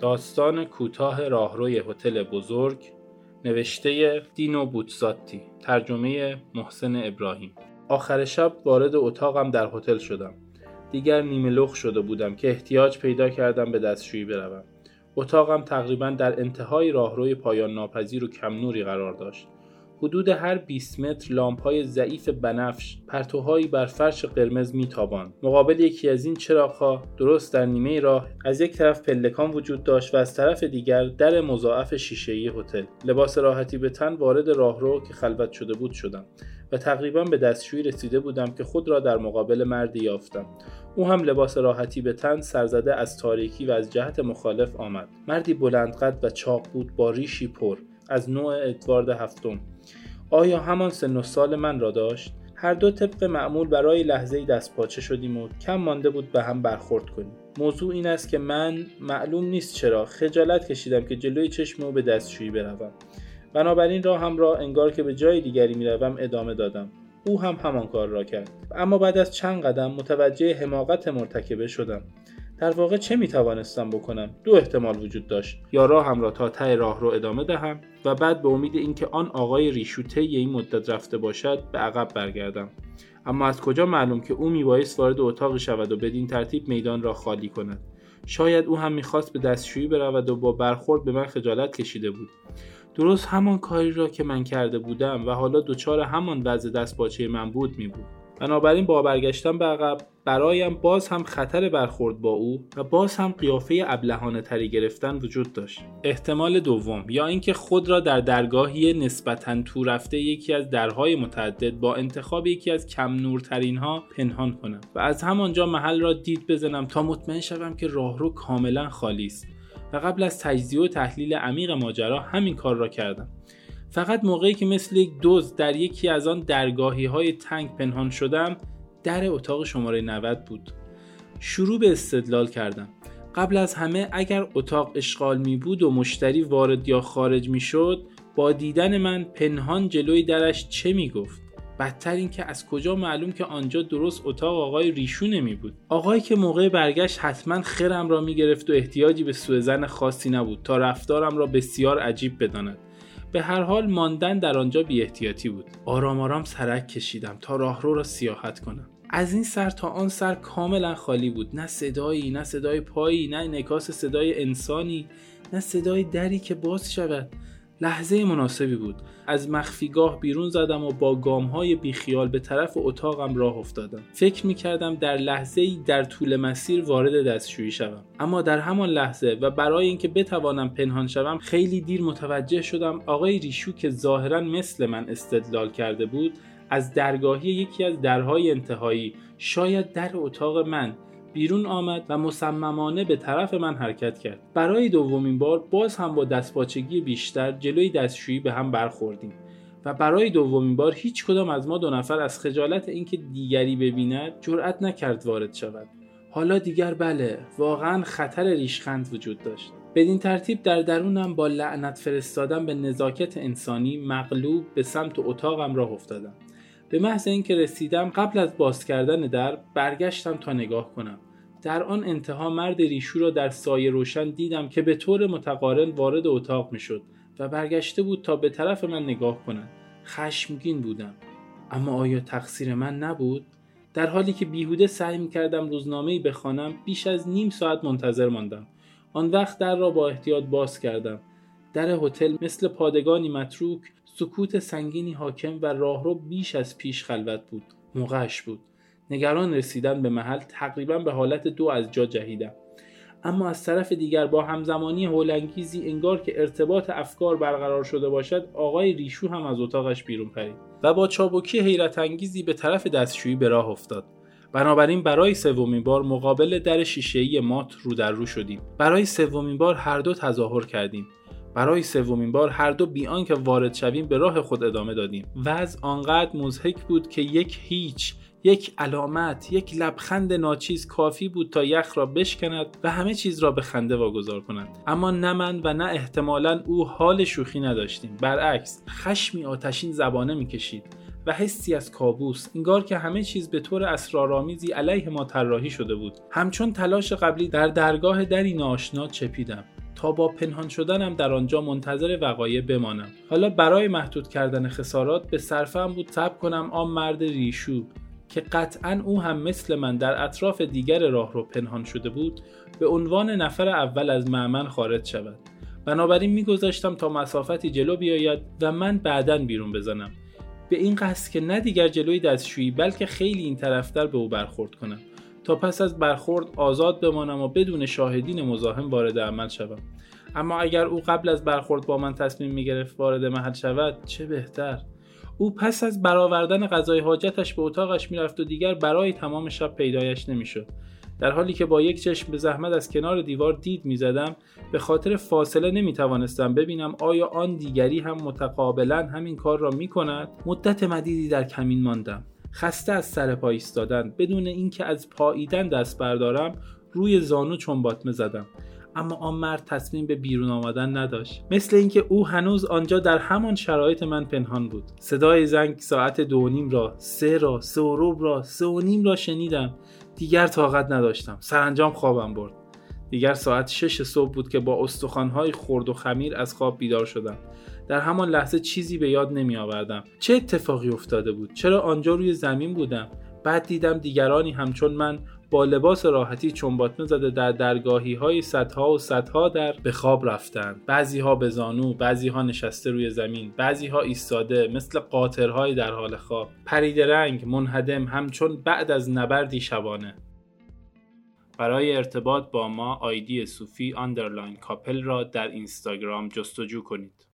داستان کوتاه راهروی هتل بزرگ نوشته دینو بوتزاتی ترجمه محسن ابراهیم. آخر شب وارد اتاقم در هتل شدم. دیگر نیمه لخ شده بودم که احتیاج پیدا کردم به دستشویی بروم. اتاقم تقریبا در انتهای راهروی پایان ناپذیر و کم نوری قرار داشت. حدود هر 20 متر لامپ های ضعیف بنفش پرتوهایی بر فرش قرمز میتاباند. مقابل یکی از این چراغها درست در نیمه راه از یک طرف پلکان وجود داشت و از طرف دیگر در مضاعف شیشهای هتل. لباس راحتی به تن وارد راهرو که خلوت شده بود شدم و تقریبا به دستشویی رسیده بودم که خود را در مقابل مردی یافتم. او هم لباس راحتی به تن سرزده از تاریکی و از جهت مخالف آمد. مردی بلندقد و چاق بود با ریشی پر. از نوع ادوارد هفتم. آیا همان سن و سال من را داشت؟ هر دو طبق معمول برای لحظه دست پاچه شدیم و کم مانده بود به هم برخورد کنیم. موضوع این است که من معلوم نیست چرا خجالت کشیدم که جلوی چشم او به دستشویی بروم. بنابراین هم را انگار که به جای دیگری می‌روم ادامه دادم. او هم همان کار را کرد. اما بعد از چند قدم متوجه حماقت مرتکبه شدم. در واقع چه می توانستم بکنم؟ دو احتمال وجود داشت. یا راهم را تا ته راه رو ادامه دهم و بعد به امید اینکه آن آقای ریشوته این مدت رفته باشد به عقب برگردم. اما از کجا معلوم که او میبایست وارد اتاقی شود و بدین ترتیب میدان را خالی کند؟ شاید او هم می‌خواست به دستشویی برود و با برخورد به من خجالت کشیده بود. درست همان کاری را که من کرده بودم و حالا دچار همان وضع دست باچه من بود می بود. بنابراین با برگشتن به عقب برایم باز هم خطر برخورد با او و باز هم قیافه ابلهانه تری گرفتن وجود داشت. احتمال دوم یا اینکه خود را در درگاهی نسبتا تو رفته یکی از درهای متعدد با انتخاب یکی از کم نورترین ها پنهان کنم و از همانجا محل را دید بزنم تا مطمئن شوم که راهرو کاملا خالی است و قبل از تجزیه و تحلیل عمیق ماجرا همین کار را کردم. فقط موقعی که مثل یک دوز در یکی از آن درگاهی های تنگ پنهان شدم در اتاق شماره 90 بود. شروع به استدلال کردم. قبل از همه اگر اتاق اشغال می بود و مشتری وارد یا خارج می شد با دیدن من پنهان جلوی درش چه می گفت؟ بدتر اینکه از کجا معلوم که آنجا درست اتاق آقای ریشو نمی بود؟ آقایی که موقع برگشت حتما خرم را می گرفت و احتیاجی به سوء زن خاصی نبود تا رفتارم را بسیار عجیب بداند. به هر حال ماندن در آنجا بی احتیاطی بود. آرام آرام سرک کشیدم تا راهرو را سیاحت کنم. از این سر تا آن سر کاملا خالی بود. نه صدایی نه صدای پایی نه انعکاس صدای انسانی نه صدای دری که باز شود. لحظه مناسبی بود. از مخفیگاه بیرون زدم و با گام های بیخیال به طرف اتاقم راه افتادم. فکر می کردم در لحظه ای در طول مسیر وارد دستشویی شوم. اما در همان لحظه و برای اینکه بتوانم پنهان شوم خیلی دیر متوجه شدم آقای ریشو که ظاهرا مثل من استدلال کرده بود از درگاهی یکی از درهای انتهایی شاید در اتاق من بیرون آمد و مصممانه به طرف من حرکت کرد. برای دومین بار باز هم با دستپاچگی بیشتر جلوی دستشویی به هم برخوردیم و برای دومین بار هیچ کدام از ما دو نفر از خجالت اینکه دیگری ببیند جرأت نکرد وارد شود. حالا دیگر بله واقعا خطر ریشخند وجود داشت. بدین ترتیب در درونم با لعنت فرستادن به نزاکت انسانی مغلوب به سمت اتاقم راه افتادم. به محض اینکه رسیدم قبل از باز کردن در برگشتم تا نگاه کنم. در آن انتها مرد ریشو را در سایه روشن دیدم که به طور متقارن وارد اتاق می‌شد و برگشته بود تا به طرف من نگاه کند. خشمگین بودم. اما آیا تقصیر من نبود؟ در حالی که بیهوده سعی می کردم روزنامه بخوانم بیش از نیم ساعت منتظر ماندم. آن وقت در را با احتیاط باز کردم. در هتل مثل پادگانی متروک سکوت سنگینی حاکم و راهرو بیش از پیش خلوت بود. موقعش بود. نگران رسیدن به محل تقریبا به حالت دو از جا جهیدم. اما از طرف دیگر با همزمانی هولانگیزی انگار که ارتباط افکار برقرار شده باشد آقای ریشو هم از اتاقش بیرون پرید و با چابکی حیرت انگیزی به طرف دستشویی به راه افتاد. بنابراین برای سومین بار مقابل در شیشهای مات رو در رو شدیم. برای سومین بار هر دو تظاهر کردیم. برای سومین بار هر دو بیان که وارد شویم به راه خود ادامه دادیم. وضع آنقدر مزهک بود که یک هیچ یک علامت یک لبخند ناچیز کافی بود تا یخ را بشکند و همه چیز را به خنده واگذار کند اما نه من و نه احتمالا او حال شوخی نداشتیم. برعکس خشمی آتشین زبانه می‌کشید و حسی از کابوس انگار که همه چیز به طور اسرارآمیزی علیه ما طراحی شده بود. همچون تلاش قبلی در درگاه دری ناشنا چپیدم. تا با پنهان شدنم در آنجا منتظر وقایع بمانم. حالا برای محدود کردن خسارات به صرفم بود صبر کنم آن مرد ریشو که قطعا او هم مثل من در اطراف دیگر راه رو پنهان شده بود به عنوان نفر اول از معمن خارج شود. بنابراین میگذاشتم تا مسافتی جلو بیاید و من بعدا بیرون بزنم. به این قصد که نه دیگر جلوی دستشویی بلکه خیلی این طرفتر به او برخورد کنم. تا پس از برخورد آزاد بمانم و بدون شاهدین مزاحم وارد عمل شوم. اما اگر او قبل از برخورد با من تصمیم می‌گرفت وارد محل شود چه بهتر. او پس از برآوردن غذای حاجتش به اتاقش می‌رفت و دیگر برای تمام شب پیدایش نمی‌شد. در حالی که با یک چشم به زحمت از کنار دیوار دید می‌زدم به خاطر فاصله نمی‌توانستم ببینم آیا آن دیگری هم متقابلا همین کار را می‌کند. مدت مدیدی در کمین ماندم. خسته از سر پا ایستادن بدون اینکه از پاییدن دست بردارم روی زانو چنباتمه زدم اما آن مرد تصمیم به بیرون آمدن نداشت. مثل اینکه او هنوز آنجا در همان شرایط من پنهان بود. صدای زنگ ساعت دو نیم را سه را سه و را سه و نیم را شنیدم. دیگر طاقت نداشتم. سرانجام خوابم برد. دیگر ساعت شش صبح بود که با استخوانهای خرد و خمیر از خواب بیدار شدم. در همان لحظه چیزی به یاد نمی آوردم چه اتفاقی افتاده بود؟ چرا آنجا روی زمین بودم؟ بعد دیدم دیگرانی همچون من با لباس راحتی چمباتمه زده در درگاهی های صدها و صدها در به خواب رفتند. بعضی ها به زانو بعضی ها نشسته روی زمین بعضی ها ایستاده مثل قاطرهای در حال خواب. پریده رنگ منهدم همچون بعد از نبردی شبانه. برای ارتباط با ما آیدی صوفی underline کاپل را در اینستاگرام جستجو کنید.